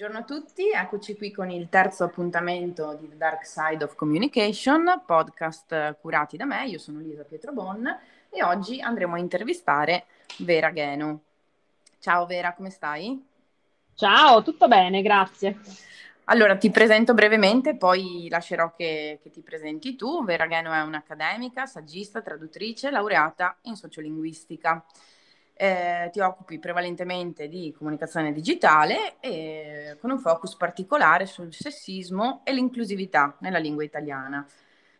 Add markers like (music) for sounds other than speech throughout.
Buongiorno a tutti, eccoci qui con il terzo appuntamento di The Dark Side of Communication, podcast curati da me, io sono Lisa Pietrobon e oggi andremo a intervistare Vera Gheno. Ciao Vera, come stai? Ciao, tutto bene, grazie. Allora, ti presento brevemente, poi lascerò che, che ti presenti tu. Vera Gheno è un'accademica, saggista, traduttrice, laureata in sociolinguistica eh, ti occupi prevalentemente di comunicazione digitale e con un focus particolare sul sessismo e l'inclusività nella lingua italiana.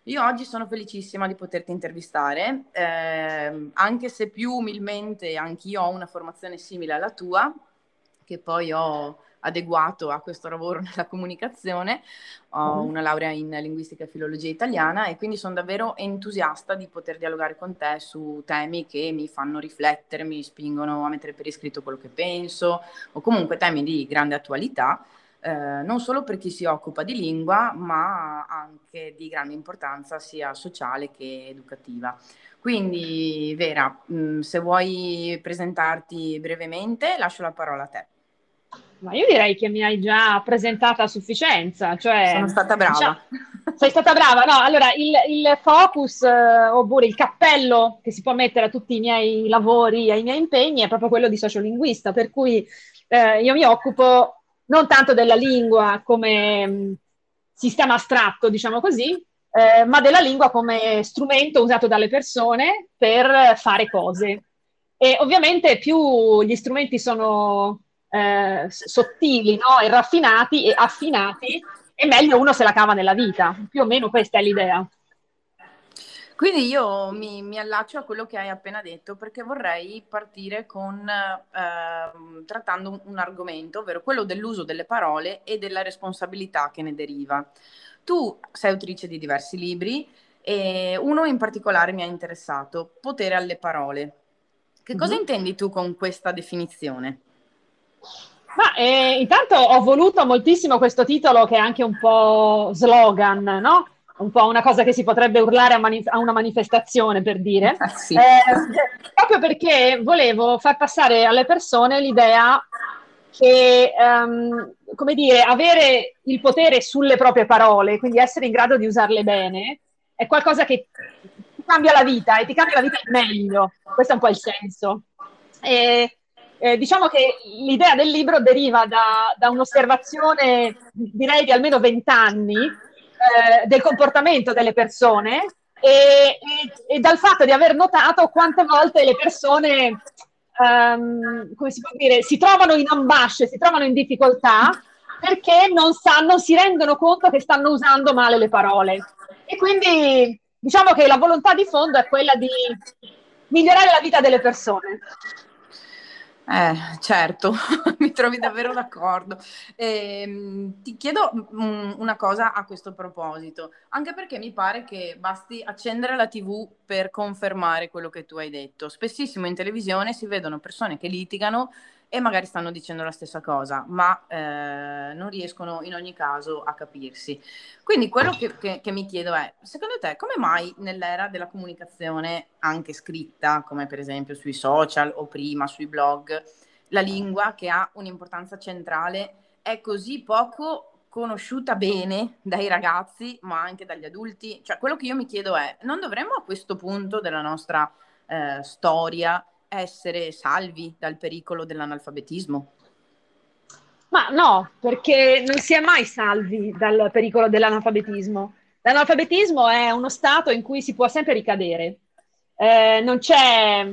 Io oggi sono felicissima di poterti intervistare, eh, anche se più umilmente anch'io ho una formazione simile alla tua, che poi ho adeguato a questo lavoro (laughs) nella comunicazione, ho una laurea in linguistica e filologia italiana e quindi sono davvero entusiasta di poter dialogare con te su temi che mi fanno riflettere, mi spingono a mettere per iscritto quello che penso o comunque temi di grande attualità. Eh, non solo per chi si occupa di lingua, ma anche di grande importanza sia sociale che educativa. Quindi, Vera, mh, se vuoi presentarti brevemente, lascio la parola a te. Ma io direi che mi hai già presentata a sufficienza. Cioè, Sono stata brava. Diciamo, sei stata brava, no? Allora, il, il focus eh, oppure il cappello che si può mettere a tutti i miei lavori, ai miei impegni, è proprio quello di sociolinguista, per cui eh, io mi occupo non tanto della lingua come mh, mm, sistema astratto, diciamo così, eh, ma della lingua come strumento usato dalle persone per fare cose. E ovviamente più gli strumenti sono eh, sottili no? e raffinati e affinati, e meglio uno se la cava nella vita. Più o meno questa è l'idea. Quindi io mi, mi, allaccio a quello che hai appena detto perché vorrei partire con eh, trattando un, un, argomento, ovvero quello dell'uso delle parole e della responsabilità che ne deriva. Tu sei autrice di diversi libri e uno in particolare mi ha interessato, Potere alle parole. Che cosa mm-hmm. intendi tu con questa definizione? Ma eh, intanto ho voluto moltissimo questo titolo che è anche un po' slogan, no? Un po' una cosa che si potrebbe urlare a, mani- a una manifestazione, per dire. Ah, sì. eh, proprio perché volevo far passare alle persone l'idea che, um, come dire, avere il potere sulle proprie parole, quindi essere in grado di usarle bene, è qualcosa che ti cambia la vita e ti cambia la vita in meglio. Questo è un po' il senso. E, eh, diciamo che l'idea del libro deriva da, da un'osservazione, direi di almeno vent'anni, eh, del comportamento delle persone e, e, e, dal fatto di aver notato quante volte le persone, um, come si può dire, si trovano in ambasce, si trovano in difficoltà perché non sanno, si rendono conto che stanno usando male le parole. E quindi diciamo che la volontà di fondo è quella di migliorare la vita delle persone. Eh, certo, (laughs) mi trovi davvero d'accordo. Eh, ti chiedo una cosa a questo proposito, anche perché mi pare che basti accendere la TV per confermare quello che tu hai detto. Spessissimo in televisione si vedono persone che litigano e magari stanno dicendo la stessa cosa, ma eh, non riescono in ogni caso a capirsi. Quindi quello che, che, che, mi chiedo è, secondo te, come mai nell'era della comunicazione anche scritta, come per esempio sui social o prima sui blog, la lingua che ha un'importanza centrale è così poco conosciuta bene dai ragazzi, ma anche dagli adulti? Cioè, quello che io mi chiedo è, non dovremmo a questo punto della nostra eh, storia essere salvi dal pericolo dell'analfabetismo? Ma no, perché non si è mai salvi dal pericolo dell'analfabetismo. L'analfabetismo è uno stato in cui si può sempre ricadere. Eh, non c'è,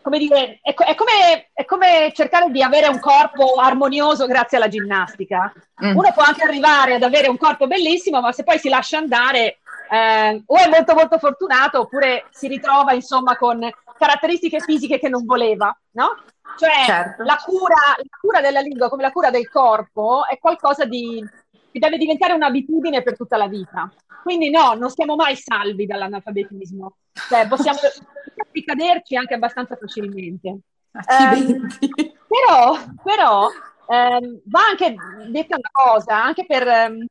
come dire, è, è, come, è, come, cercare di avere un corpo armonioso grazie alla ginnastica. Mm. Uno può anche arrivare ad avere un corpo bellissimo, ma se poi si lascia andare, eh, o è molto molto fortunato, oppure si ritrova insomma con caratteristiche fisiche che non voleva, no? Cioè certo. la, cura, la cura della lingua come la cura del corpo è qualcosa di, che deve diventare un'abitudine per tutta la vita. Quindi no, non siamo mai salvi dall'analfabetismo, cioè possiamo (laughs) ricaderci anche abbastanza facilmente. Eh, (laughs) però però ehm, va anche detta una cosa, anche per ehm,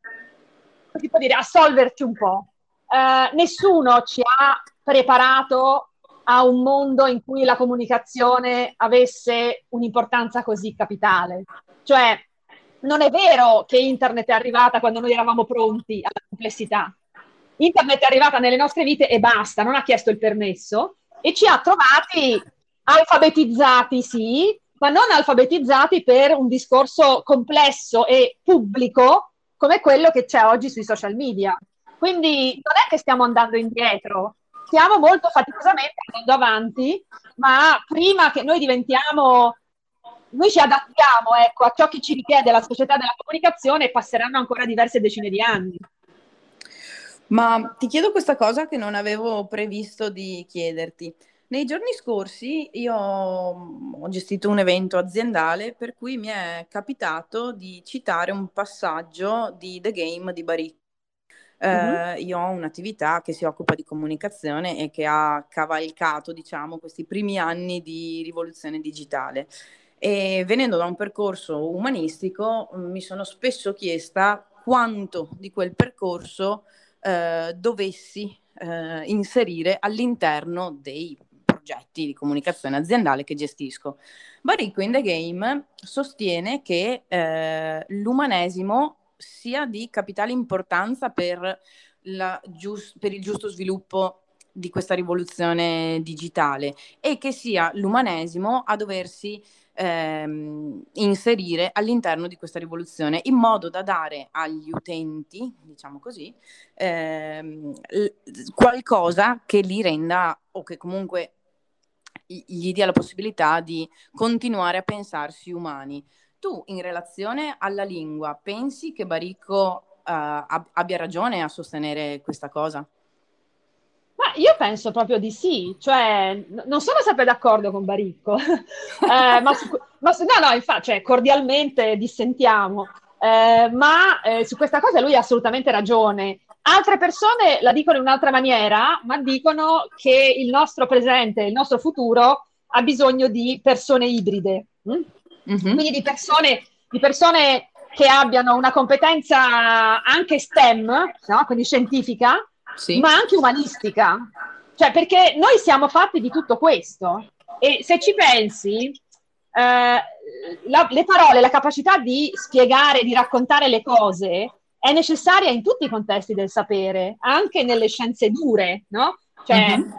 si può dire, assolverci un po'. Eh, nessuno ci ha preparato a un mondo in cui la comunicazione avesse un'importanza così capitale. Cioè, non è vero che internet è arrivata quando noi eravamo pronti alla complessità. Internet è arrivata nelle nostre vite e basta, non ha chiesto il permesso e ci ha trovati alfabetizzati, sì, ma non alfabetizzati per un discorso complesso e pubblico come quello che c'è oggi sui social media. Quindi non è che stiamo andando indietro, stiamo molto faticosamente andando avanti, ma prima che noi diventiamo, noi ci adattiamo ecco, a ciò che ci richiede la società della comunicazione, passeranno ancora diverse decine di anni. Ma ti chiedo questa cosa che non avevo previsto di chiederti. Nei giorni scorsi io ho gestito un evento aziendale per cui mi è capitato di citare un passaggio di The Game di Baricco. Uh-huh. io ho un'attività che si occupa di comunicazione e che ha cavalcato, diciamo, questi primi anni di rivoluzione digitale. E venendo da un percorso umanistico, mi sono spesso chiesta quanto di quel percorso uh, dovessi uh, inserire all'interno dei progetti di comunicazione aziendale che gestisco. Baricco in the Game sostiene che eh, l'umanesimo sia di capitale importanza per, giust- per il giusto sviluppo di questa rivoluzione digitale e che sia l'umanesimo a doversi ehm, inserire all'interno di questa rivoluzione in modo da dare agli utenti, diciamo così, ehm, qualcosa che li renda o che comunque gli dia la possibilità di continuare a pensarsi umani. Tu, in relazione alla lingua, pensi che Baricco uh, abbia ragione a sostenere questa cosa? Ma io penso proprio di sì, cioè non sono sempre d'accordo con Baricco, (laughs) eh, ma, su, ma su, no, no, infatti, cioè, cordialmente dissentiamo, eh, ma eh, su questa cosa lui ha assolutamente ragione. Altre persone la dicono in un'altra maniera, ma dicono che il nostro presente, il nostro futuro ha bisogno di persone ibride, mm? Mm-hmm. quindi di persone, di persone, che abbiano una competenza anche STEM, no? quindi scientifica, sì. ma anche umanistica. Cioè, perché noi siamo fatti di tutto questo e se ci pensi, eh, la, le parole, la capacità di spiegare, di raccontare le cose è necessaria in tutti i contesti del sapere, anche nelle scienze dure, no? Cioè, mm-hmm.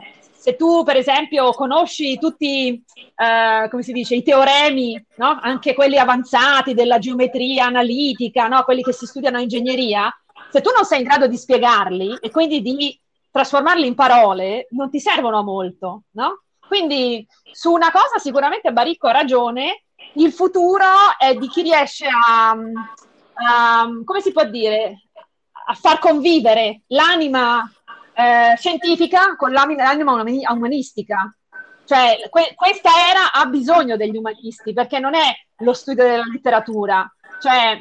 Se tu, per esempio, conosci tutti, uh, come si dice, i teoremi, no? Anche quelli avanzati della geometria analitica, no? Quelli che si studiano in ingegneria, se tu non sei in grado di spiegarli e quindi di trasformarli in parole, non ti servono a molto, no? Quindi su una cosa sicuramente Baricco ha ragione, il futuro è di chi riesce a, um, come si può dire, a far convivere l'anima eh, scientifica con l'anima umanistica. Cioè, que- questa era ha bisogno degli umanisti perché non è lo studio della letteratura, cioè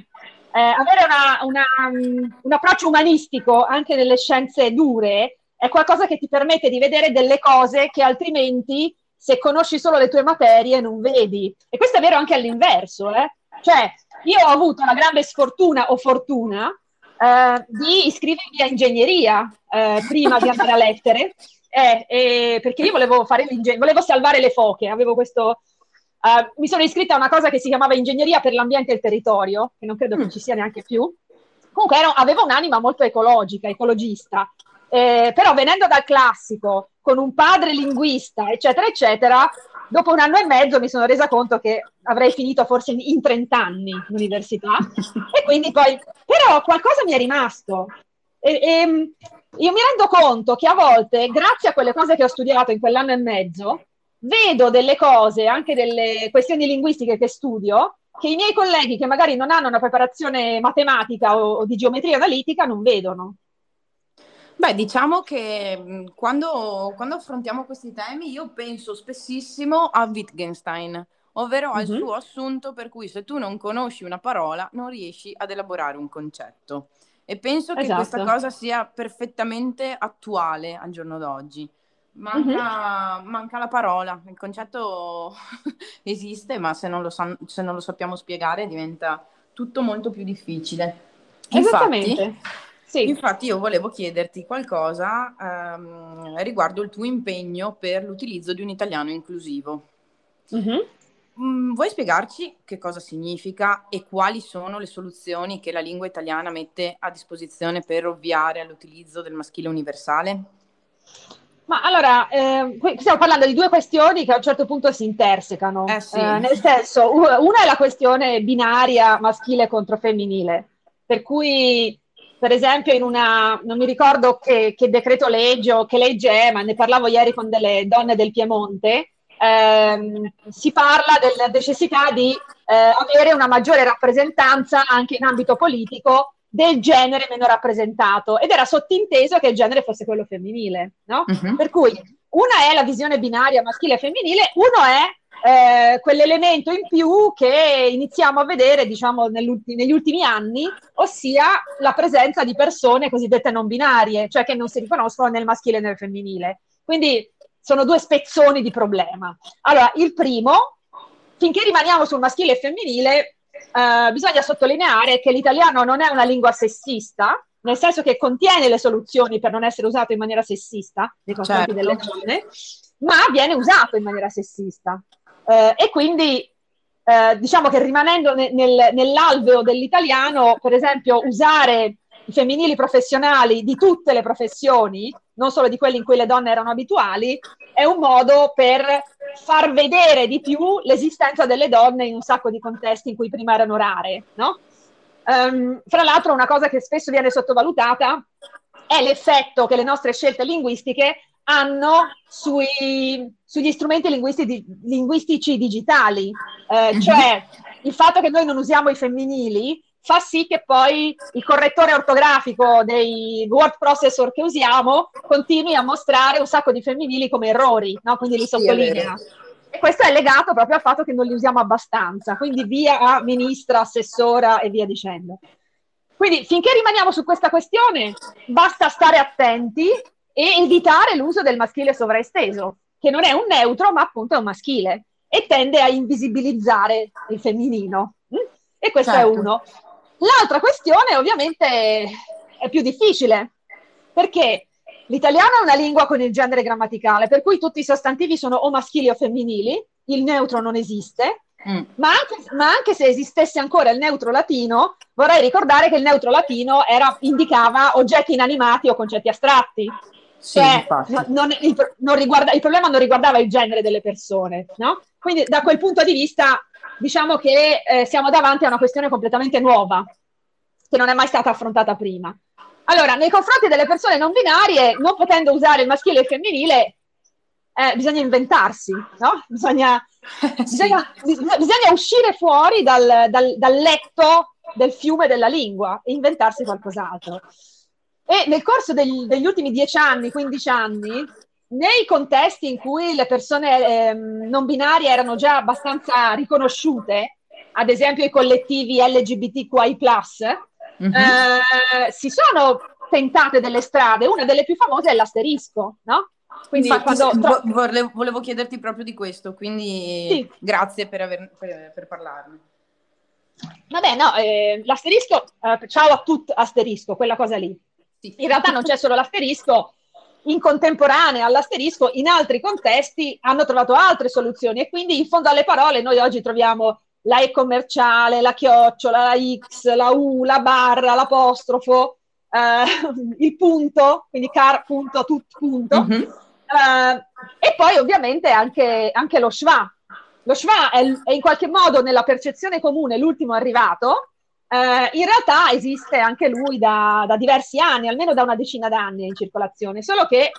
eh, avere una, una, um, un approccio umanistico anche nelle scienze dure è qualcosa che ti permette di vedere delle cose che altrimenti, se conosci solo le tue materie, non vedi. E questo è vero anche all'inverso, eh? Cioè, io ho avuto la grande sfortuna o fortuna eh, di iscrivermi a ingegneria eh, prima di andare a lettere, eh, perché io volevo, fare volevo salvare le foche, avevo questo... Uh, mi sono iscritta a una cosa che si chiamava Ingegneria per l'ambiente e il territorio, che non credo che mm. ci sia neanche più. Comunque ero, avevo un'anima molto ecologica, ecologista, eh, però venendo dal classico, con un padre linguista, eccetera, eccetera, dopo un anno e mezzo mi sono resa conto che avrei finito forse in 30 anni l'università (laughs) e quindi poi, però qualcosa mi è rimasto. E, e, io mi rendo conto che a volte, grazie a quelle cose che ho studiato in quell'anno e mezzo, vedo delle cose, anche delle questioni linguistiche che studio, che i miei colleghi che magari non hanno una preparazione matematica o, o di geometria analitica non vedono. Beh, diciamo che quando, quando, affrontiamo questi temi io penso spessissimo a Wittgenstein, ovvero al mm-hmm. suo assunto per cui se tu non conosci una parola non riesci ad elaborare un concetto. E penso che esatto. questa cosa sia perfettamente attuale al giorno d'oggi. Manca, mm-hmm. manca la parola, il concetto (laughs) esiste, ma se non, lo sa- se non lo sappiamo spiegare diventa tutto molto più difficile. Esattamente. Infatti, sì. Infatti io volevo chiederti qualcosa ehm, riguardo il tuo impegno per l'utilizzo di un italiano inclusivo. Mm-hmm. Mm, vuoi spiegarci che cosa significa e quali sono le soluzioni che la lingua italiana mette a disposizione per ovviare all'utilizzo del maschile universale? Ma allora, eh, stiamo parlando di due questioni che a un certo punto si intersecano. Eh sì. eh, nel senso, una è la questione binaria maschile contro femminile, per cui, per esempio, in una, non mi ricordo che, che decreto legge o che legge è, ma ne parlavo ieri con delle donne del Piemonte, ehm, si parla della necessità di eh, avere una maggiore rappresentanza anche in ambito politico del genere meno rappresentato ed era sottinteso che il genere fosse quello femminile, no? Uh-huh. Per cui una è la visione binaria maschile e femminile, uno è eh, quell'elemento in più che iniziamo a vedere, diciamo, negli ultimi anni, ossia la presenza di persone cosiddette non binarie, cioè che non si riconoscono nel maschile e nel femminile. Quindi sono due spezzoni di problema. Allora, il primo, finché rimaniamo sul maschile e femminile, eh, bisogna sottolineare che l'italiano non è una lingua sessista, nel senso che contiene le soluzioni per non essere usato in maniera sessista nei confronti certo. delle donne, ma viene usato in maniera sessista. Eh, e quindi eh, diciamo che rimanendo ne, nel, nell'alveo dell'italiano, per esempio, usare i femminili professionali di tutte le professioni, non solo di quelli in cui le donne erano abituali, è un modo per far vedere di più l'esistenza delle donne in un sacco di contesti in cui prima erano rare, no? Um, fra l'altro, una cosa che spesso viene sottovalutata è l'effetto che le nostre scelte linguistiche hanno sui, sugli strumenti linguistici, linguistici digitali, eh, cioè il fatto che noi non usiamo i femminili fa sì che poi il correttore ortografico dei word processor che usiamo continui a mostrare un sacco di femminili come errori, no? quindi li sottolinea. E questo è legato proprio al fatto che non li usiamo abbastanza, quindi via a ministra, assessora e via dicendo. Quindi finché rimaniamo su questa questione, basta stare attenti e evitare l'uso del maschile sovraesteso, che non è un neutro, ma appunto è un maschile e tende a invisibilizzare il femminino. E questo certo. è uno. L'altra questione ovviamente è più difficile, perché l'italiano è una lingua con il genere grammaticale, per cui tutti i sostantivi sono o maschili o femminili, il neutro non esiste, mm. ma, anche, ma, anche, se esistesse ancora il neutro latino, vorrei ricordare che il neutro latino era, indicava oggetti inanimati o concetti astratti. Sì, cioè, non, il, non riguarda, il problema non riguardava il genere delle persone, no? Quindi da quel punto di vista diciamo che eh, siamo davanti a una questione completamente nuova, che non è mai stata affrontata prima. Allora, nei confronti delle persone non binarie, non potendo usare il maschile e il femminile, eh, bisogna inventarsi, no? Bisogna, (laughs) sì. bisogna, bisogna, uscire fuori dal, dal, dal letto del fiume della lingua e inventarsi qualcos'altro. E nel corso degli, degli ultimi 10 anni, 15 anni, nei contesti in cui le persone eh, non binarie erano già abbastanza riconosciute, ad esempio i collettivi LGBTQI, mm-hmm. eh, si sono tentate delle strade. Una delle più famose è l'asterisco, no? Quindi Infatti, quando... volevo, volevo, chiederti proprio di questo, quindi sì. grazie per, aver, per, per, parlarne. Vabbè, no, eh, l'asterisco, eh, ciao a tutti asterisco, quella cosa lì. Sì. In realtà non c'è solo l'asterisco, in contemporanea all'asterisco, in altri contesti hanno trovato altre soluzioni e quindi in fondo alle parole noi oggi troviamo la E commerciale, la chiocciola, la X, la U, la barra, l'apostrofo, eh, (laughs) il punto, quindi car punto, tut punto, mm-hmm. eh, e poi ovviamente anche, anche lo schwa. Lo schwa è, è in qualche modo nella percezione comune l'ultimo arrivato, eh, in realtà esiste anche lui da, da, diversi anni, almeno da una decina d'anni in circolazione, solo che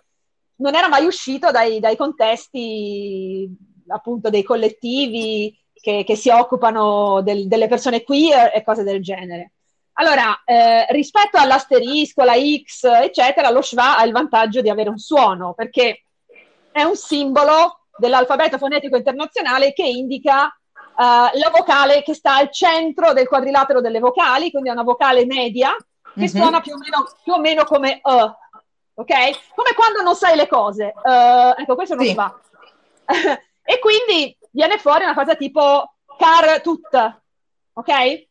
non era mai uscito dai, dai contesti appunto dei collettivi che, che si occupano del, delle persone queer e cose del genere. Allora, eh, rispetto all'asterisco, la X, eccetera, lo schwa ha il vantaggio di avere un suono, perché è un simbolo dell'alfabeto fonetico internazionale che indica uh, la vocale che sta al centro del quadrilatero delle vocali, quindi è una vocale media che mm-hmm. suona più o, meno, più o meno come uh, ok? Come quando non sai le cose. Uh, ecco, questo non sì. fa. (laughs) e quindi viene fuori una cosa tipo car tut, ok? Sì.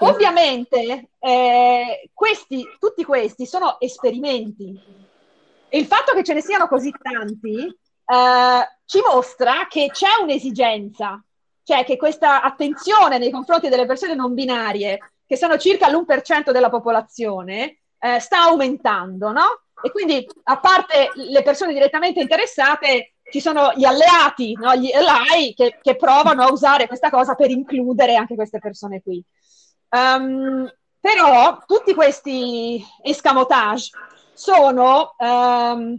Ovviamente eh, questi, tutti questi sono esperimenti e il fatto che ce ne siano così tanti uh, ci mostra che c'è un'esigenza cioè che questa attenzione nei confronti delle persone non binarie, che sono circa l'1% della popolazione, eh, sta aumentando, no? E quindi, a parte le persone direttamente interessate, ci sono gli alleati, no? gli ally che, che, provano a usare questa cosa per includere anche queste persone qui. Um, però tutti questi escamotage sono, um,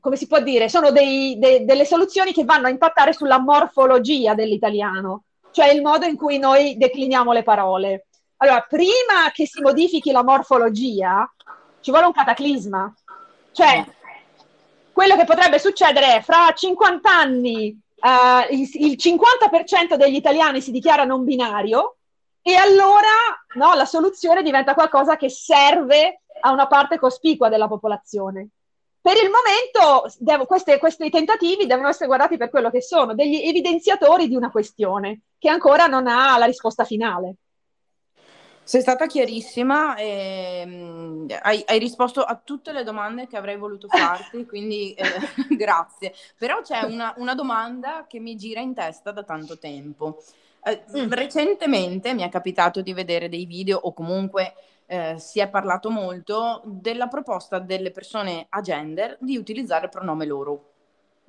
come si può dire, sono dei, de, delle soluzioni che vanno a impattare sulla morfologia dell'italiano, cioè il modo in cui noi decliniamo le parole. Allora, prima che si modifichi la morfologia, ci vuole un cataclisma. Cioè, quello che potrebbe succedere è fra 50 anni uh, il, il 50% degli italiani si dichiara non binario e allora no, la soluzione diventa qualcosa che serve a una parte cospicua della popolazione. Per il momento devo, queste, questi tentativi devono essere guardati per quello che sono, degli evidenziatori di una questione che ancora non ha la risposta finale. Sei stata chiarissima e um, hai, hai, risposto a tutte le domande che avrei voluto (laughs) farti, quindi eh, (laughs) grazie. Però c'è una, una, domanda che mi gira in testa da tanto tempo. Eh, mm. Recentemente mi è capitato di vedere dei video o comunque eh, si è parlato molto della proposta delle persone a gender di utilizzare il pronome loro.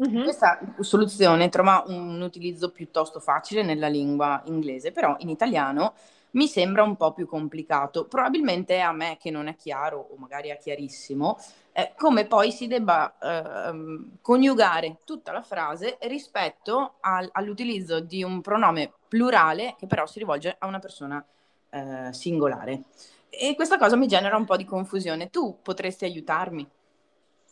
Mm-hmm. Questa soluzione trova un utilizzo piuttosto facile nella lingua inglese, però in italiano mi sembra un po' più complicato. Probabilmente a me che non è chiaro, o magari è chiarissimo, eh, come poi si debba eh, coniugare tutta la frase rispetto al, all'utilizzo di un pronome plurale che però si rivolge a una persona eh, singolare. E questa cosa mi genera un po' di confusione. Tu potresti aiutarmi?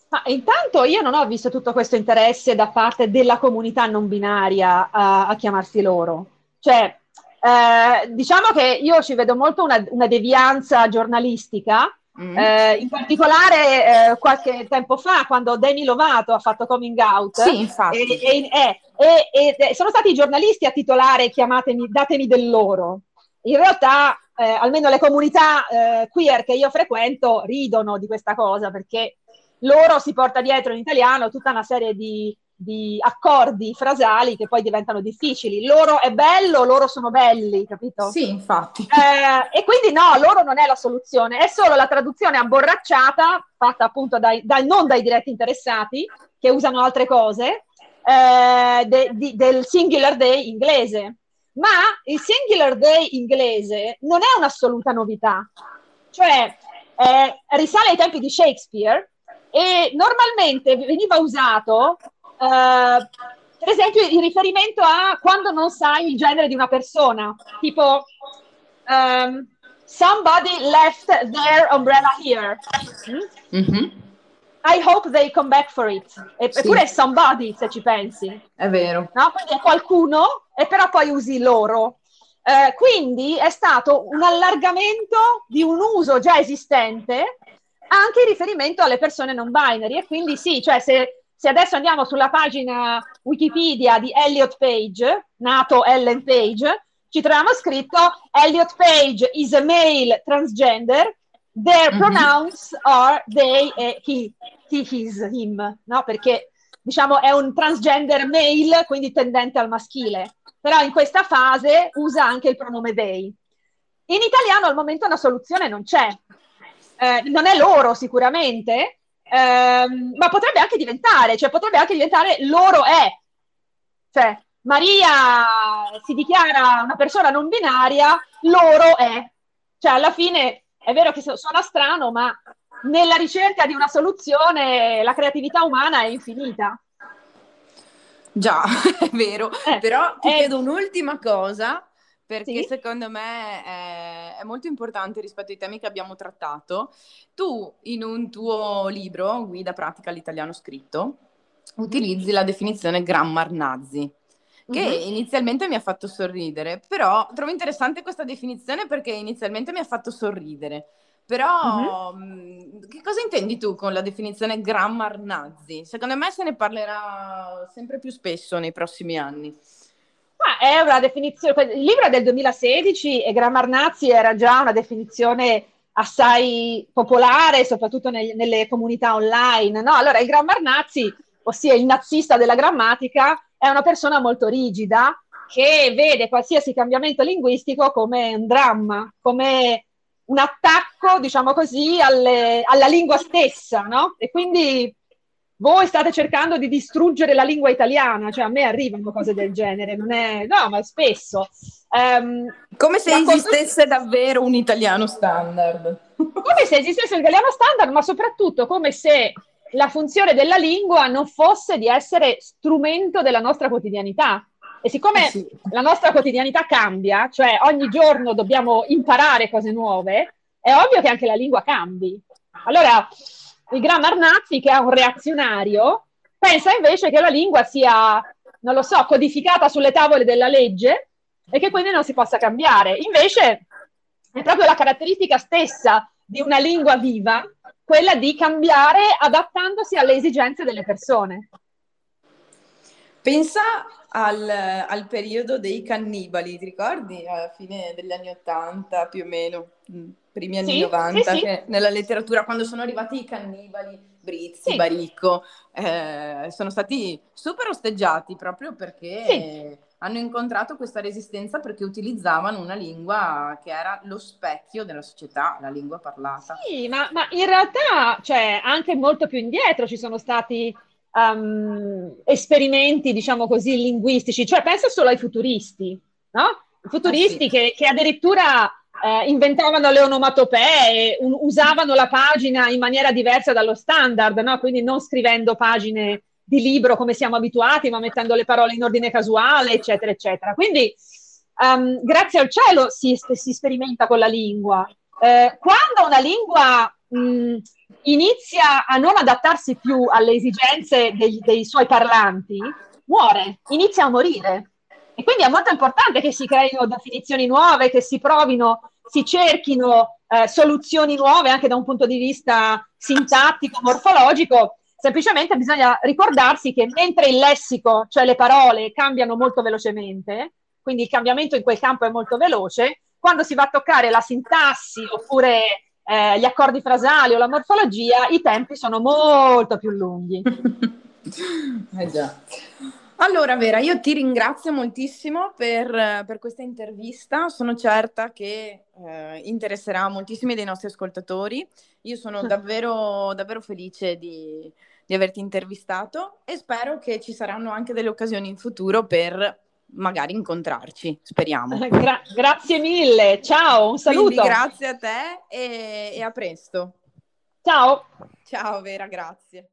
Ma intanto io non ho visto tutto questo interesse da parte della comunità non binaria a, a chiamarsi loro. Cioè, eh, diciamo che io ci vedo molto una, una devianza giornalistica, mm. eh, in particolare eh, qualche tempo fa, quando Demi Lovato ha fatto coming out, sì, infatti. E, e, e, e, sono stati i giornalisti a titolare chiamatemi, datemi del loro. In realtà, eh, almeno le comunità eh, queer che io frequento ridono di questa cosa perché loro si porta dietro in italiano tutta una serie di di accordi frasali che poi diventano difficili. Loro è bello, loro sono belli, capito? Sì, infatti. Eh, e quindi no, loro non è la soluzione, è solo la traduzione abborracciata, fatta appunto dai, dai non dai diretti interessati, che usano altre cose, eh, de, di, del singular day inglese. Ma il singular day inglese non è un'assoluta novità, cioè eh, risale ai tempi di Shakespeare e normalmente veniva usato Uh, per esempio, in riferimento a quando non sai il genere di una persona, tipo um, somebody left their umbrella here. Mm-hmm. I hope they come back for it. Eppure sì. è somebody, se ci pensi. È vero. No? Quindi è qualcuno, e però poi usi loro. Eh, quindi è stato un allargamento di un uso già esistente anche in riferimento alle persone non binary. E quindi sì, cioè se se adesso andiamo sulla pagina Wikipedia di Elliot Page, nato Ellen Page, ci troviamo scritto Elliot Page is a male transgender, their mm-hmm. pronouns are they e he, he, his, him, no? Perché diciamo è un transgender male, quindi tendente al maschile, però in questa fase usa anche il pronome they. In italiano al momento una soluzione non c'è. Eh, non è loro sicuramente, ehm, ma potrebbe anche diventare, cioè potrebbe anche diventare loro è. Cioè, Maria si dichiara una persona non binaria, loro è. Cioè, alla fine è vero che suona strano, ma nella ricerca di una soluzione la creatività umana è infinita. Già, (laughs) è vero, eh, però ti eh, chiedo un'ultima cosa perché sì? secondo me è, è, molto importante rispetto ai temi che abbiamo trattato. Tu in un tuo libro, Guida pratica all'italiano scritto, utilizzi la definizione grammar nazi, che mm-hmm. inizialmente mi ha fatto sorridere, però trovo interessante questa definizione perché inizialmente mi ha fatto sorridere. Però mm-hmm. che cosa intendi tu con la definizione grammar nazi? Secondo me se ne parlerà sempre più spesso nei prossimi anni. Ma è una definizione, il libro è del 2016 e Grammar Nazi era già una definizione assai popolare, soprattutto nel, nelle comunità online. No? Allora, il Grammar Nazi, ossia il nazista della grammatica, è una persona molto rigida che vede qualsiasi cambiamento linguistico come un dramma, come un attacco, diciamo così, alle, alla lingua stessa, no? E quindi voi state cercando di distruggere la lingua italiana, cioè a me arrivano cose del genere, non è, no, ma spesso. Um, come se esistesse cosa... davvero un italiano standard. Come se esistesse un italiano standard, ma soprattutto come se la funzione della lingua non fosse di essere strumento della nostra quotidianità. E siccome eh sì. la nostra quotidianità cambia, cioè ogni giorno dobbiamo imparare cose nuove, è ovvio che anche la lingua cambi. Allora, il Grammar Nazi, che è un reazionario, pensa invece che la lingua sia, non lo so, codificata sulle tavole della legge e che quindi non si possa cambiare. Invece è proprio la caratteristica stessa di una lingua viva quella di cambiare adattandosi alle esigenze delle persone. Pensa al, al, periodo dei cannibali, ti ricordi? Alla fine degli anni Ottanta più o meno, mm, primi anni sì, 90, sì, sì. nella letteratura, quando sono arrivati i cannibali, Brizzi, sì. Baricco, eh, sono stati super osteggiati proprio perché hanno incontrato questa resistenza perché utilizzavano una lingua che era lo specchio della società, la lingua parlata. Sì, ma, ma in realtà, cioè, anche molto più indietro ci sono stati um, esperimenti, diciamo così, linguistici, cioè pensa solo ai futuristi, no? I futuristi ah, sì. che, che, addirittura eh, inventavano le onomatopee, un, usavano la pagina in maniera diversa dallo standard, no? Quindi non scrivendo pagine di libro come siamo abituati, ma mettendo le parole in ordine casuale, eccetera, eccetera. Quindi, um, grazie al cielo si, si, sperimenta con la lingua. Eh, quando una lingua mh, inizia a non adattarsi più alle esigenze dei, dei suoi parlanti, muore, inizia a morire. E quindi è molto importante che si creino definizioni nuove, che si provino, si cerchino eh, soluzioni nuove anche da un punto di vista sintattico, morfologico. Semplicemente bisogna ricordarsi che mentre il lessico, cioè le parole, cambiano molto velocemente, quindi il cambiamento in quel campo è molto veloce, quando si va a toccare la sintassi oppure eh, gli accordi frasali o la morfologia, i tempi sono molto più lunghi. (laughs) eh già. Allora Vera, io ti ringrazio moltissimo per, per questa intervista, sono certa che eh, interesserà moltissimi dei nostri ascoltatori. Io sono (laughs) davvero, davvero felice di, di averti intervistato e spero che ci saranno anche delle occasioni in futuro per magari incontrarci, speriamo. (laughs) Gra- grazie mille, ciao, un saluto. Quindi grazie a te e, e a presto. Ciao. Ciao Vera, grazie.